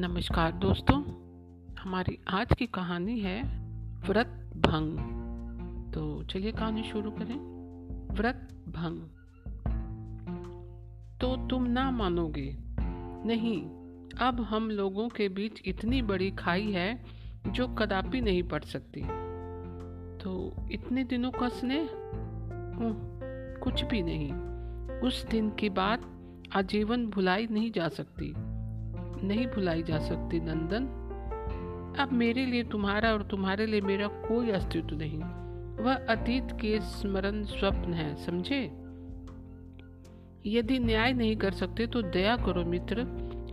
नमस्कार दोस्तों, हमारी आज की कहानी है व्रत भंग। तो चलिए कहानी शुरू करें। व्रत भंग। तो तुम ना मानोगे। नहीं, अब हम लोगों के बीच इतनी बड़ी खाई है जो कदापि नहीं पड़ सकती। तो इतने दिनों का स्नेह? कुछ भी नहीं। उस दिन की बात आजीवन भुलाई नहीं जा सकती। नहीं भुलाई जा सकती, नंदन। अब मेरे लिए तुम्हारा और तुम्हारे लिए मेरा कोई अस्तित्व नहीं। वह अतीत के स्मरण स्वप्न है, समझे? यदि न्याय नहीं कर सकते तो दया करो मित्र।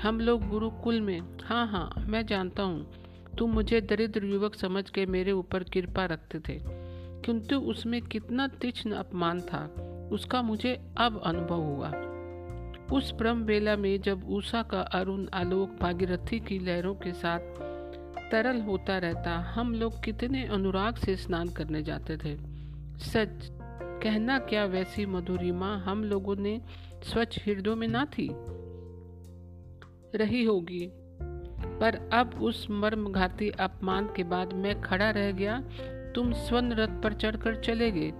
हम लोग गुरुकुल में हाँ हाँ मैं जानता हूँ। तुम मुझे दरिद्र युवक समझ के मेरे ऊपर कृपा रखते थे। किंतु उसमें कितना तीक्ष्ण अपमान था। उसका मुझे अब अनुभव हुआ। उस ब्रह्म बेला में जब उषा का अरुण आलोक भागीरथी की लहरों के साथ तरल होता रहता, हम लोग कितने अनुराग से स्नान करने जाते थे। सच कहना क्या वैसी मधुरिमा हम लोगों ने स्वच्छ हृदयों में ना थी? रही होगी। पर अब उस मर्मघाती अपमान के बाद मैं खड़ा रह गया, तुम स्वर्ण रथ पर चढ़कर चले गए।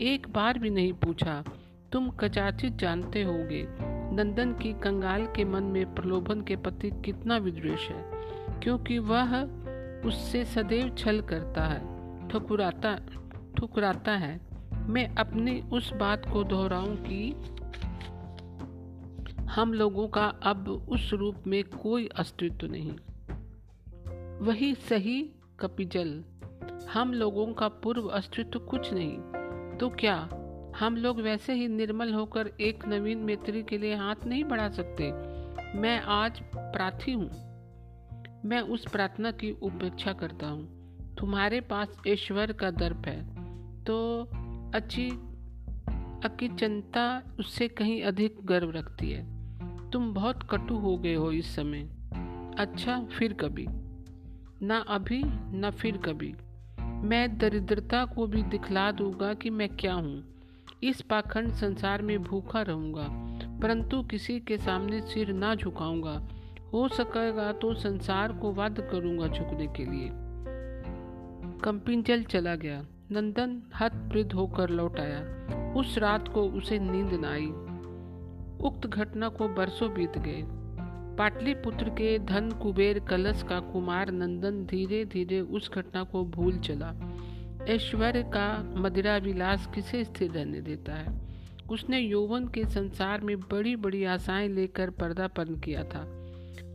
एक बार भी नहीं पूछा, तुम कचाचित जानते होगे। नंदन की कंगाल के मन में प्रलोभन के प्रति कितना विद्वेष है, क्योंकि वह उससे सदैव छल करता है, ठुकराता ठुकराता है। मैं अपनी उस बात को दोहराऊं कि हम लोगों का अब उस रूप में कोई अस्तित्व नहीं। वही सही कपिजल, हम लोगों का पूर्व अस्तित्व कुछ नहीं तो क्या हम लोग वैसे ही निर्मल होकर एक नवीन मैत्री के लिए हाथ नहीं बढ़ा सकते। मैं आज प्रार्थी हूँ। मैं उस प्रार्थना की उपेक्षा करता हूँ। तुम्हारे पास ईश्वर का दर्प है। तो अच्छी अकी अकिचनता उससे कहीं अधिक गर्व रखती है। तुम बहुत कटु हो गए हो इस समय। अच्छा फिर कभी। ना अभी, ना फिर कभी। मैं दरिद्रता को भी दिखला दूँगा कि मैं क्या हूँ। इस पाखंड संसार में भूखा रहूँगा, परंतु किसी के सामने सिर ना झुकाऊँगा। हो सकेगा तो संसार को वाद करूँगा झुकने के लिए। कंपिंजल चला गया। नंदन हतप्रद होकर लौट आया। उस रात को उसे नींद न आई। उक्त घटना को बरसों बीत गए। पाटलिपुत्र के धन कुबेर कलश का कुमार नंदन धीरे धीरे उस घटना को भूल चला। ऐश्वर्य का मदिरा विलास किसे स्थिर रहने देता है? उसने यौवन के संसार में बड़ी बड़ी आशाएँ लेकर पर्दापन किया था।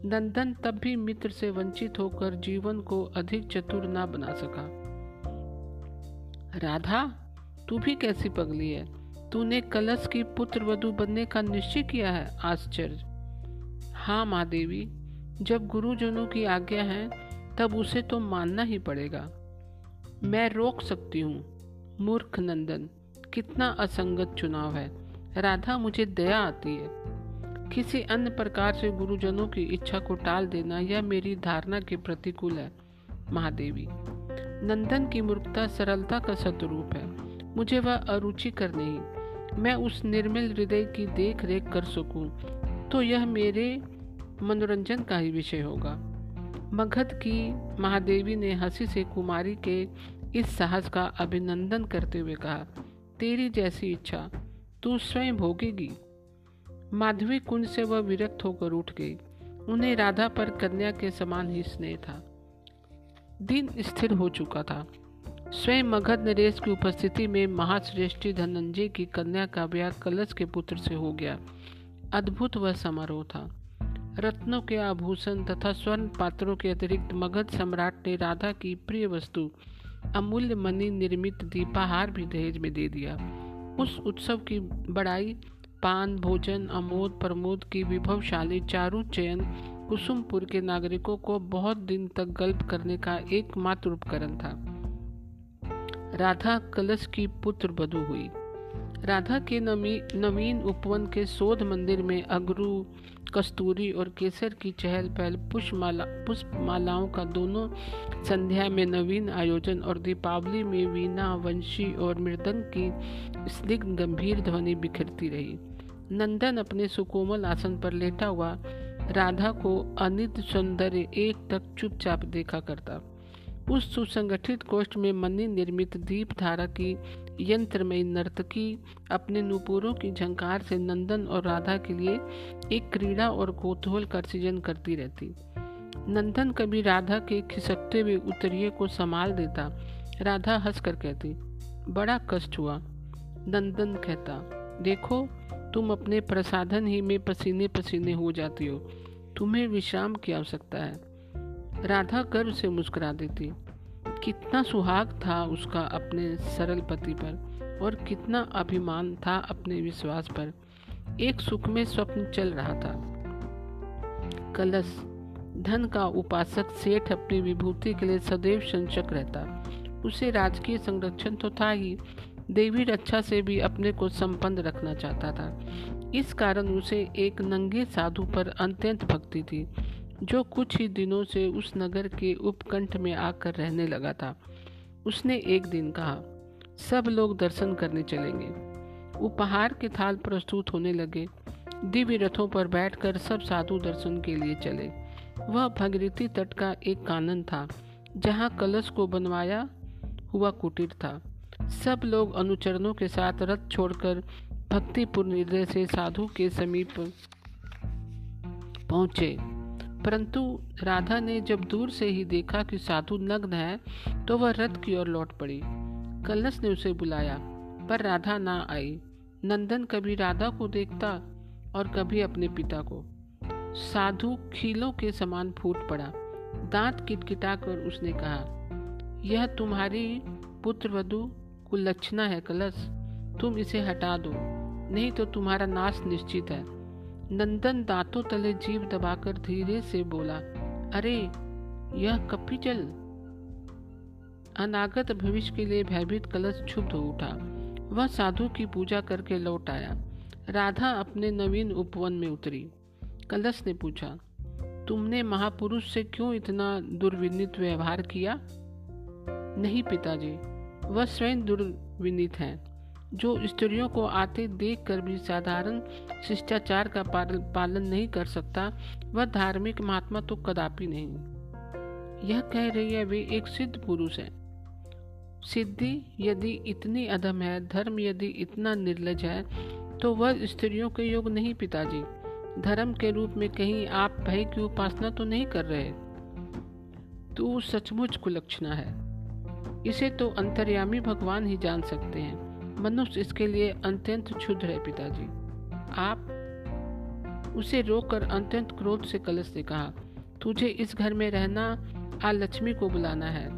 नंदन तब भी मित्र से वंचित होकर जीवन को अधिक चतुर ना बना सका। राधा, तू भी कैसी पगली है? तूने कलश की पुत्र वधु बनने का निश्चय किया है? आश्चर्य। हाँ माँ देवी जब गुरुजनों की आज्ञा है, तब उसे तो मानना ही पड़ेगा। मैं रोक सकती हूँ। मूर्ख नंदन, कितना असंगत चुनाव है। राधा, मुझे दया आती है। किसी अन्य प्रकार से गुरुजनों की इच्छा को टाल देना यह मेरी धारणा के प्रतिकूल है, महादेवी। नंदन की मूर्खता सरलता का सतरूप है। मुझे वह अरुचि कर नहीं। मैं उस निर्मल हृदय की देख रेख कर सकूँ तो यह मेरे मनोरंजन का ही विषय होगा। मगध की महादेवी ने हँसी से कुमारी के इस साहस का अभिनंदन करते हुए कहा, तेरी जैसी इच्छा, तू स्वयं भोगेगी। माधवी कुंज से वह विरक्त होकर उठ गई। उन्हें राधा पर कन्या के समान ही स्नेह था। दिन स्थिर हो चुका था। स्वयं मगध नरेश की उपस्थिति में महाश्रेष्ठी धनंजय की कन्या का ब्याह कलश के पुत्र से हो गया। अद्भुत वह समारोह था। रत्नों के आभूषण तथा स्वर्ण पात्रों के अतिरिक्त मगध सम्राट ने राधा की प्रिय वस्तु, अमूल्य मणि निर्मित दीपाहार भी दहेज में दे दिया। उस उत्सव की बड़ाई, पान, भोजन, अमोद प्रमोद की विभवशाली चारू चयन, कुसुमपुर के नागरिकों को बहुत दिन तक गल्प करने का एकमात्र उपकरण था। राधा कलश की पुत्र बधु हुई। राधा के नवीन उपवन के शोध मंदिर में अगरू, कस्तूरी और केसर की चहल पहल पुष्पमाला, पुष्पमालाओं का दोनों संध्या में नवीन आयोजन और दीपावली में वीणा, वंशी और मृदंग की स्निग्ध गंभीर ध्वनि बिखरती रही। नंदन अपने सुकोमल आसन पर लेटा हुआ राधा को अनित सौंदर्य एक तक चुपचाप देखा करता। उस सुसंगठित कोष्ठ में मनी निर्मित दीप धारा की यंत्रमयी नर्तकी अपने नुपुरों की झंकार से नंदन और राधा के लिए एक क्रीड़ा और कौतूहल का सृजन करती रहती। नंदन कभी राधा के खिसकते हुए उतरिये को संभाल देता। राधा हंस कर कहती, बड़ा कष्ट हुआ। नंदन कहता, देखो, तुम अपने प्रसाधन ही में पसीने पसीने हो जाती हो। तुम्हें विश्राम की आवश्यकता है। राधा गर्व से मुस्कुरा देती कितना सुहाग था उसका अपने सरल पति पर और कितना अभिमान था अपने विश्वास पर। एक सुख में स्वप्न चल रहा था। कलश, धन का उपासक सेठ अपनी विभूति के लिए सदैव संचक रहता। उसे राजकीय संरक्षण तो था ही, देवी रक्षा से भी अपने को संपन्न रखना चाहता था। इस कारण उसे एक नंगे साधु पर अत्यंत भक्ति थी। जो कुछ ही दिनों से उस नगर के उपकंठ में आकर रहने लगा था। उसने एक दिन कहा, सब लोग दर्शन करने चलेंगे। उपहार के थाल प्रस्तुत होने लगे। दिव्य रथों पर बैठकर सब साधु दर्शन के लिए चले। वह भगीरथी तट का एक कानन था, जहाँ कलश को बनवाया हुआ कुटीर था। सब लोग अनुचरणों के साथ रथ छोड़कर भक्तिपूर्ण हृदय से साधु के समीप पहुँचे। परंतु राधा ने जब दूर से ही देखा कि साधु नग्न है तो वह रथ की ओर लौट पड़ी। कलश ने उसे बुलाया, पर राधा ना आई। नंदन कभी राधा को देखता और कभी अपने पिता को। साधु खीलों के समान फूट पड़ा। दांत किटकिटा कर उसने कहा, यह तुम्हारी पुत्र वधु कुलक्षणा है कलश तुम इसे हटा दो, नहीं तो तुम्हारा नाश निश्चित है। नंदन दांतों तले जीव दबाकर धीरे से बोला, अरे, यह कपी जल अनागत भविष्य के लिए भयभीत कलश क्षुब्ध हो उठा। वह साधु की पूजा करके लौट आया। राधा अपने नवीन उपवन में उतरी। कलश ने पूछा, तुमने महापुरुष से क्यों इतना दुर्विनित व्यवहार किया? नहीं पिताजी, वह स्वयं दुर्विनित है। जो स्त्रियों को आते देख कर भी साधारण शिष्टाचार का पालन नहीं कर सकता, वह धार्मिक महात्मा तो कदापि नहीं। यह कह रही है वे एक सिद्ध पुरुष है। सिद्धि यदि इतनी अधम है, धर्म यदि इतना निर्लज है तो वह स्त्रियों के योग नहीं पिताजी। धर्म के रूप में कहीं आप भय की उपासना तो नहीं कर रहे? तू सचमुच कुलक्षणा है। इसे तो अंतर्यामी भगवान ही जान सकते हैं। मनुष्य इसके लिए अत्यंत क्षुद्र है पिताजी। आप उसे रोककर अत्यंत क्रोध से कलश ने कहा, तुझे इस घर में रहना, आ लक्ष्मी को बुलाना है।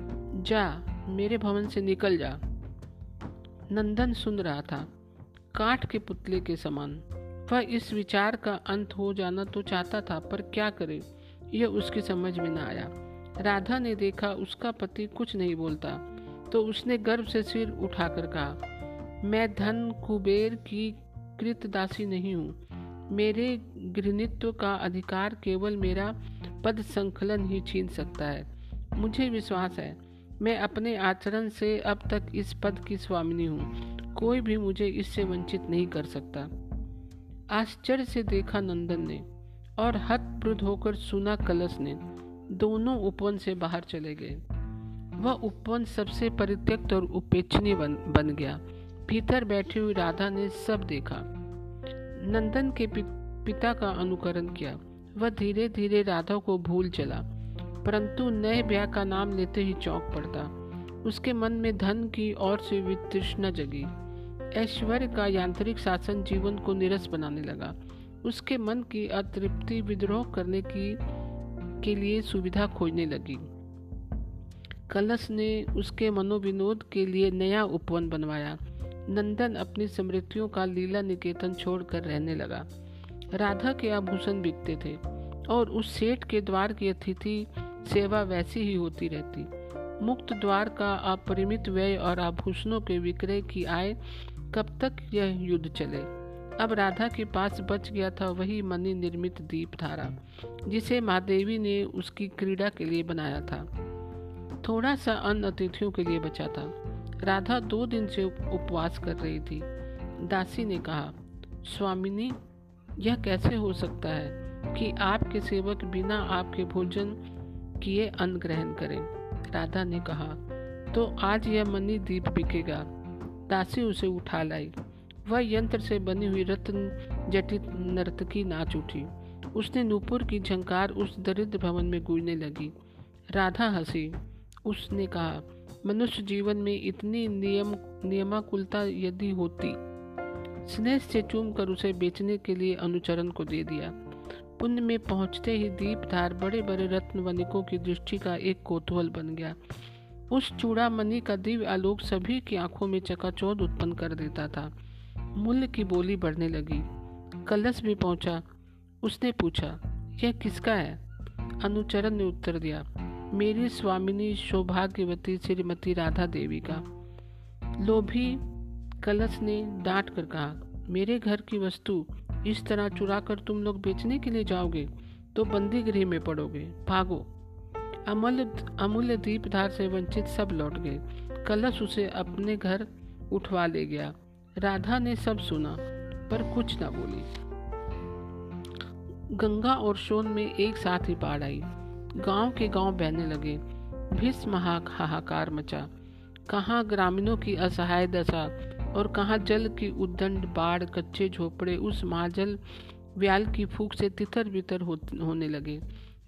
जा, मेरे भवन से निकल जा। नंदन सुन रहा था। काठ के पुतले के समान। वह इस विचार का अंत हो जाना तो चाहता था, पर क्या करे? यह उसकी समझ में न आया। राधा ने देखा उसका पति कुछ नहीं बोलता तो उसने गर्व से सिर उठाकर कहा मैं धन कुबेर की कृतदासी नहीं हूँ। मेरे गृहत्व का अधिकार केवल मेरा पद संकलन ही छीन सकता है। मुझे विश्वास है मैं अपने आचरण से अब तक इस पद की स्वामिनी हूँ। कोई भी मुझे इससे वंचित नहीं कर सकता। आश्चर्य से देखा नंदन ने और हतप्रद होकर सुना कलश ने दोनों उपवन से बाहर चले गए। वह उपवन सबसे परित्यक्त और उपेक्षणीय बन, बन गया। भीतर बैठी हुई राधा ने सब देखा। नंदन के पिता का अनुकरण किया। वह धीरे धीरे राधा को भूल चला, परंतु नए ब्याह का नाम लेते ही चौंक पड़ता। उसके मन में धन की और से वितृष्णा जगी। ऐश्वर्य का यांत्रिक शासन जीवन को निरस बनाने लगा। उसके मन की अतृप्ति विद्रोह करने की, के लिए सुविधा खोजने लगी। कलश ने उसके मनोविनोद के लिए नया उपवन बनवाया। नंदन अपनी स्मृतियों का लीला निकेतन छोड़कर रहने लगा। राधा के आभूषण बिकते थे, और उस सेठ के द्वार की अतिथि सेवा वैसी ही होती रहती। मुक्त द्वार का अपरिमित व्यय और आभूषणों के विक्रय की आय कब तक यह युद्ध चले? अब राधा के पास बच गया था वही मनी निर्मित दीप धारा, जिसे महादेवी ने उसकी क्रीड़ा के लिए बनाया था। थोड़ा सा अन्न अतिथियों के लिए बचा था। राधा दो दिन से उपवास कर रही थी। दासी ने कहा, स्वामिनी, यह कैसे हो सकता है कि आपके सेवक बिना आपके भोजन किए अन्न ग्रहण करें? राधा ने कहा तो आज यह मनी दीप बिकेगा। दासी उसे उठा लाई। वह यंत्र से बनी हुई रत्न जटित नर्तकी नाच उठी। उसने नूपुर की झंकार उस दरिद्र भवन में गूंजने लगी। राधा हँसी। उसने कहा मनुष्य जीवन में इतनी नियम, नियमाकुलता यदि होती, स्नेह से चूम कर उसे बेचने के लिए अनुचरण को दे दिया। पुण्य में पहुँचते ही दीपधार बड़े बड़े रत्न वनिकों की दृष्टि का एक कोतूहल बन गया। उस चूड़ामणि का दिव्य आलोक सभी की आँखों में चकाचौंध उत्पन्न कर देता था। मूल्य की बोली बढ़ने लगी। कलश भी पहुँचा। उसने पूछा, यह किसका है? अनुचरण ने उत्तर दिया मेरी स्वामिनी सौभाग्यवती श्रीमती राधा देवी का। लोभी कलश ने डांट कर कहा, मेरे घर की वस्तु इस तरह चुरा कर तुम लोग बेचने के लिए जाओगे तो बंदी गृह में पड़ोगे। भागो। अमूल्य अमूल्य दीपधार से वंचित सब लौट गए। कलश उसे अपने घर उठवा ले गया। राधा ने सब सुना, पर कुछ ना बोली। गंगा और सोन में एक साथ ही बाढ़ आई। गाँव के गाँव बहने लगे। भीष्म हाहाकार मचा। कहाँ ग्रामीणों की असहाय दशा और कहाँ जल की उद्दंड बाढ़, कच्चे झोपड़े उस महाजल व्याल की फूक से तितर बितर होने लगे।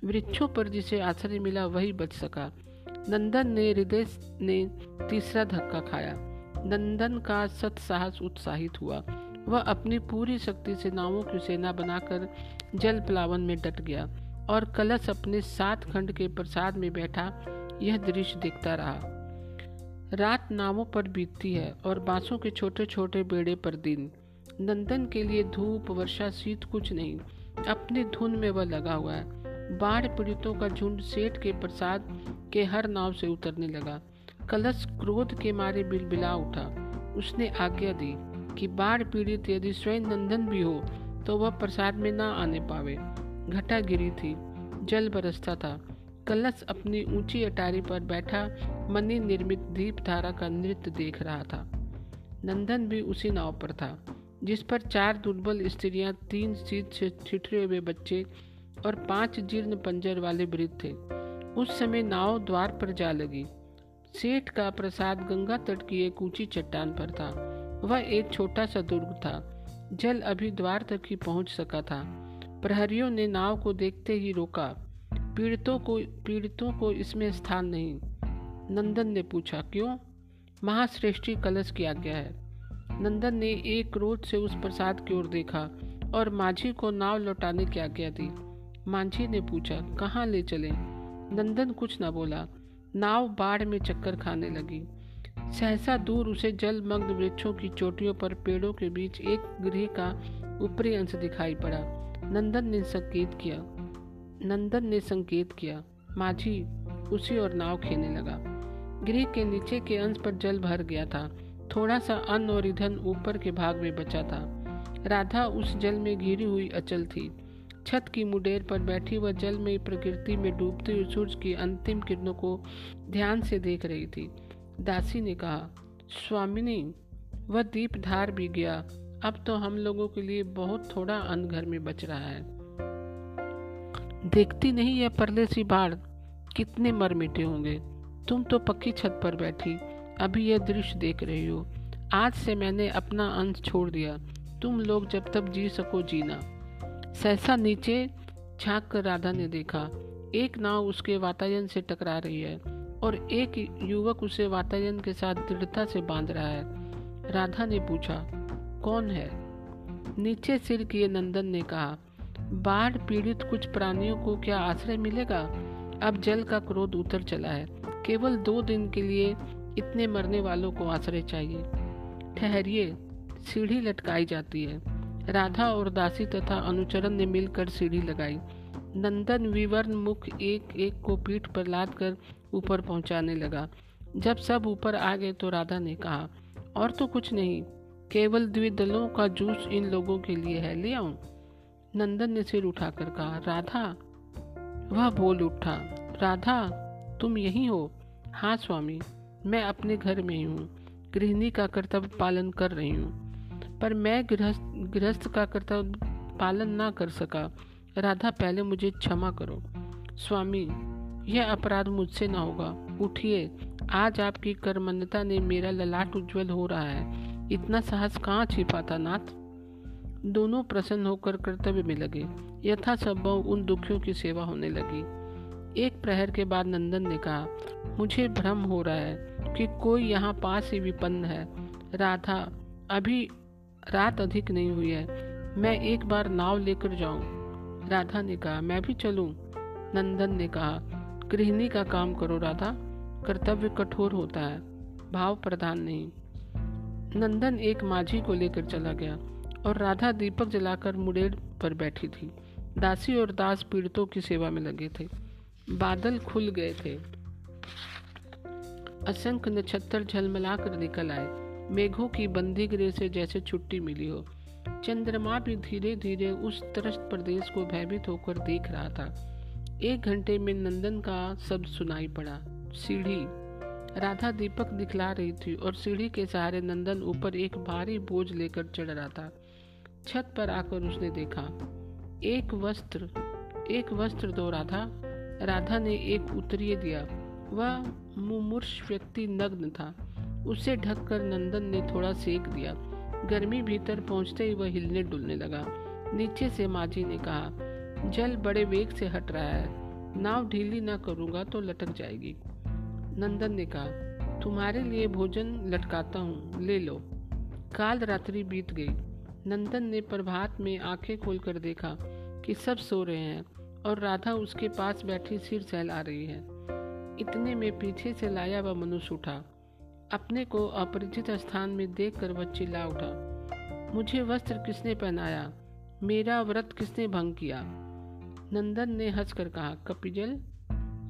वृक्षों पर जिसे आश्रय मिला, वही बच सका। नंदन ने हृदय ने तीसरा धक्का खाया। नंदन का सत्साहस उत्साहित हुआ। वह अपनी पूरी शक्ति से नावों की सेना बनाकर जल प्लावन में डट गया। और कलश अपने सात खंड के प्रसाद में बैठा यह दृश्य देखता रहा। रात नावों पर बीतती है और बांसों के छोटे छोटे बेड़े पर दिन। नंदन के लिए धूप, वर्षा, शीत कुछ नहीं। अपनी धुन में वह लगा हुआ है। बाढ़ पीड़ितों का झुंड सेठ के प्रसाद के हर नाव से उतरने लगा। कलश क्रोध के मारे बिलबिला उठा। उसने आज्ञा दी कि बाढ़ पीड़ित यदि स्वयं नंदन भी हो तो वह प्रसाद में ना आने पावे। घटा गिरी थी। जल बरसता था। कलश अपनी ऊँची अटारी पर बैठा मनी निर्मित दीप धारा का नृत्य देख रहा था। नंदन भी उसी नाव पर था, जिस पर चार दुर्बल स्त्रियाँ, तीन सीट से छिटरे हुए बच्चे और पाँच जीर्ण पंजर वाले वृद्ध थे। उस समय नाव द्वार पर जा लगी। सेठ का प्रसाद गंगा तट की एक ऊँची चट्टान पर था। वह एक छोटा सा दुर्ग था। जल अभी द्वार तक ही पहुँच सका था। प्रहरियों ने नाव को देखते ही रोका। पीड़ितों को पीड़ितों को इसमें स्थान नहीं। नंदन ने पूछा, क्यों? महाश्रेष्ठी कलश की आज्ञा है। नंदन ने एक क्रोध से उस प्रसाद की ओर देखा और माझी को नाव लौटाने की आज्ञा दी। मांझी ने पूछा, कहाँ ले चले? नंदन कुछ न बोला। नाव बाढ़ में चक्कर खाने लगी। सहसा दूर उसे जलमग्न वृक्षों की चोटियों पर पेड़ों के बीच एक गृह का ऊपरी अंश दिखाई पड़ा। नंदन ने संकेत किया। नंदन ने संकेत किया। माझी उसी और नाव खेने लगा। गृह के नीचे के अंश पर जल भर गया था। थोड़ा सा अन्न और ईंधन ऊपर के भाग में बचा था। राधा उस जल में घिरी हुई अचल थी। छत की मुडेर पर बैठी वह जल में प्रकृति में डूबते हुए सूर्य की अंतिम किरणों को ध्यान से देख रही थी। दासी ने कहा, स्वामिनी, वह दीप धार भी गया। अब तो हम लोगों के लिए बहुत थोड़ा अन्न घर में बच रहा है। देखती नहीं यह परले सी बाढ़, कितने मर मिटे होंगे। तुम तो पक्की छत पर बैठी, अभी यह दृश्य देख रही हो। आज से मैंने अपना अंश छोड़ दिया। तुम लोग जब तक जी सको जीना। सहसा नीचे झाँक कर राधा ने देखा, एक नाव उसके वातायन से टकरा रही है और एक युवक उसे वातायन के साथ दृढ़ता से बाँध रहा है। राधा ने पूछा कौन है? नीचे सिर किए नंदन ने कहा, बाढ़ पीड़ित कुछ प्राणियों को क्या आश्रय मिलेगा? अब जल का क्रोध उतर चला है। केवल दो दिन के लिए इतने मरने वालों को आश्रय चाहिए। ठहरिए, सीढ़ी लटकाई जाती है। राधा और दासी तथा अनुचरण ने मिलकर सीढ़ी लगाई। नंदन विवर्ण मुख एक एक को पीठ पर लाद कर ऊपर पहुँचाने लगा। जब सब ऊपर आ गए तो राधा ने कहा, और तो कुछ नहीं केवल द्विदलों का जूस इन लोगों के लिए है। ले आऊँ। नंदन ने सिर उठाकर कहा, राधा। वह बोल उठा, राधा, तुम यही हो? हाँ स्वामी, मैं अपने घर में ही। हूँ गृहिणी का कर्तव्य पालन कर रही हूँ। पर मैं गृहस्थ गृहस्थ का कर्तव्य पालन ना कर सका। राधा, पहले मुझे क्षमा करो। स्वामी, यह अपराध मुझसे ना होगा। उठिए, आज आपकी कर्मण्यता ने मेरा ललाट उज्जवल हो रहा है। इतना साहस कहाँ छिपा था नाथ? दोनों प्रसन्न होकर कर्तव्य में लगे। यथा संभव उन दुखियों की सेवा होने लगी। एक प्रहर के बाद नंदन ने कहा, मुझे भ्रम हो रहा है कि कोई यहाँ पास ही विपन्न है। राधा, अभी रात अधिक नहीं हुई है। मैं एक बार नाव लेकर जाऊँ। राधा ने कहा, मैं भी चलूँ? नंदन ने कहा, गृहिणी का काम करो राधा। कर्तव्य कठोर होता है। भाव प्रधान नहीं। नंदन एक माझी को लेकर चला गया और राधा दीपक जलाकर मुड़ेड़ पर बैठी थी। दासी और दास पीड़ितों की सेवा में लगे थे। बादल खुल गए थे। असंख्य नक्षत्र झलमला कर निकल आए। मेघों की बंदी गृह से जैसे छुट्टी मिली हो। चंद्रमा भी धीरे धीरे उस त्रस्त प्रदेश को भयभीत होकर देख रहा था। एक घंटे में नंदन का शब्द सुनाई पड़ा। सीढ़ी राधा दीपक दिखला रही थी और सीढ़ी के सहारे नंदन ऊपर एक भारी बोझ लेकर चढ़ रहा था। छत पर आकर उसने देखा, एक वस्त्र एक वस्त्र दो राधा। राधा ने एक उत्तरीय दिया। वह मुमूर्ष व्यक्ति नग्न था। उसे ढककर नंदन ने थोड़ा सेक दिया। गर्मी भीतर पहुँचते ही वह हिलने डुलने लगा। नीचे से माजी ने कहा, जल बड़े वेग से हट रहा है। नाव ढीली ना करूँगा तो लटक जाएगी। नंदन ने कहा, तुम्हारे लिए भोजन लटकाता हूँ, ले लो। काल रात्रि बीत गई। नंदन ने प्रभात में आँखें खोलकर देखा कि सब सो रहे हैं और राधा उसके पास बैठी सिर सहला रही है। इतने में पीछे से लाया वह मनुष्य उठा। अपने को अपरिचित स्थान में देखकर वह चिल्ला उठा, मुझे वस्त्र किसने पहनाया? मेरा व्रत किसने भंग किया? नंदन ने हंसकर कहा, कपिजल,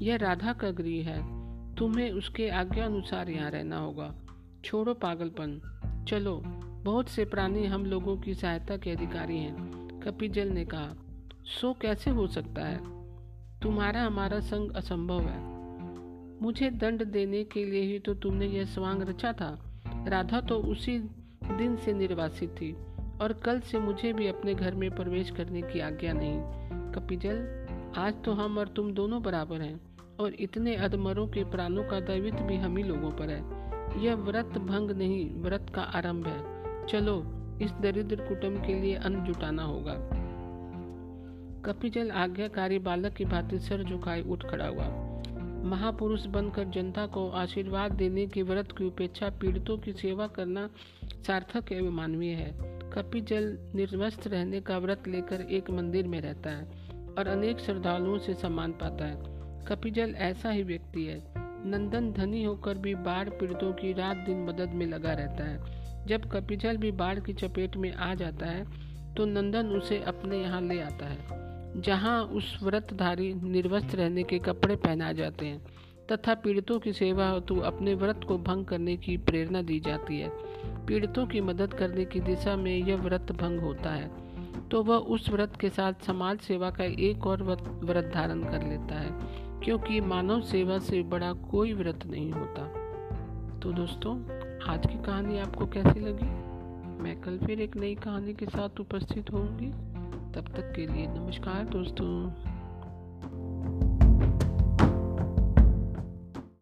यह राधा का गृह है। तुम्हें उसके आज्ञा अनुसार यहाँ रहना होगा। छोड़ो पागलपन। चलो, बहुत से प्राणी हम लोगों की सहायता के अधिकारी हैं, कपिजल ने कहा। सो कैसे हो सकता है? तुम्हारा हमारा संग असंभव है। मुझे दंड देने के लिए ही तो तुमने यह स्वांग रचा था। राधा तो उसी दिन से निर्वासित थी और कल से मुझे भी अपने घर में प्रवेश करने की आज्ञा नहीं। कपिजल, आज तो हम और तुम दोनों बराबर हैं। और इतने अधमरों के प्राणों का दैवित्व भी हम ही लोगों पर है। यह व्रत भंग नहीं, व्रत का आरंभ है। चलो, इस दरिद्र कुटुंब के लिए अन्न जुटाना होगा। कपिजल आज्ञाकारी बालक की भांति सर झुकाए उठ खड़ा हुआ। महापुरुष बनकर जनता को आशीर्वाद देने के व्रत की उपेक्षा पीड़ितों की सेवा करना सार्थक एवं मानवीय है। कपिजल निर्वस्त रहने का व्रत लेकर एक मंदिर में रहता है और अनेक श्रद्धालुओं से सम्मान पाता है। कपिजल ऐसा ही व्यक्ति है। नंदन धनी होकर भी बाढ़ पीड़ितों की रात दिन मदद में लगा रहता है। जब कपिजल भी बाढ़ की चपेट में आ जाता है तो नंदन उसे अपने यहाँ ले आता है, जहाँ उस व्रतधारी निर्वस्त रहने के कपड़े पहना जाते हैं, तथा पीड़ितों की सेवा हेतु अपने व्रत को भंग करने की प्रेरणा दी जाती है। पीड़ितों की मदद करने की दिशा में यह व्रत भंग होता है तो वह उस व्रत के साथ समाज सेवा का एक और व्रत धारण कर लेता है। क्योंकि मानव सेवा से बड़ा कोई व्रत नहीं होता। तो दोस्तों, आज की कहानी आपको कैसी लगी? मैं कल फिर एक नई कहानी के साथ उपस्थित होंगी तब तक के लिए नमस्कार दोस्तों।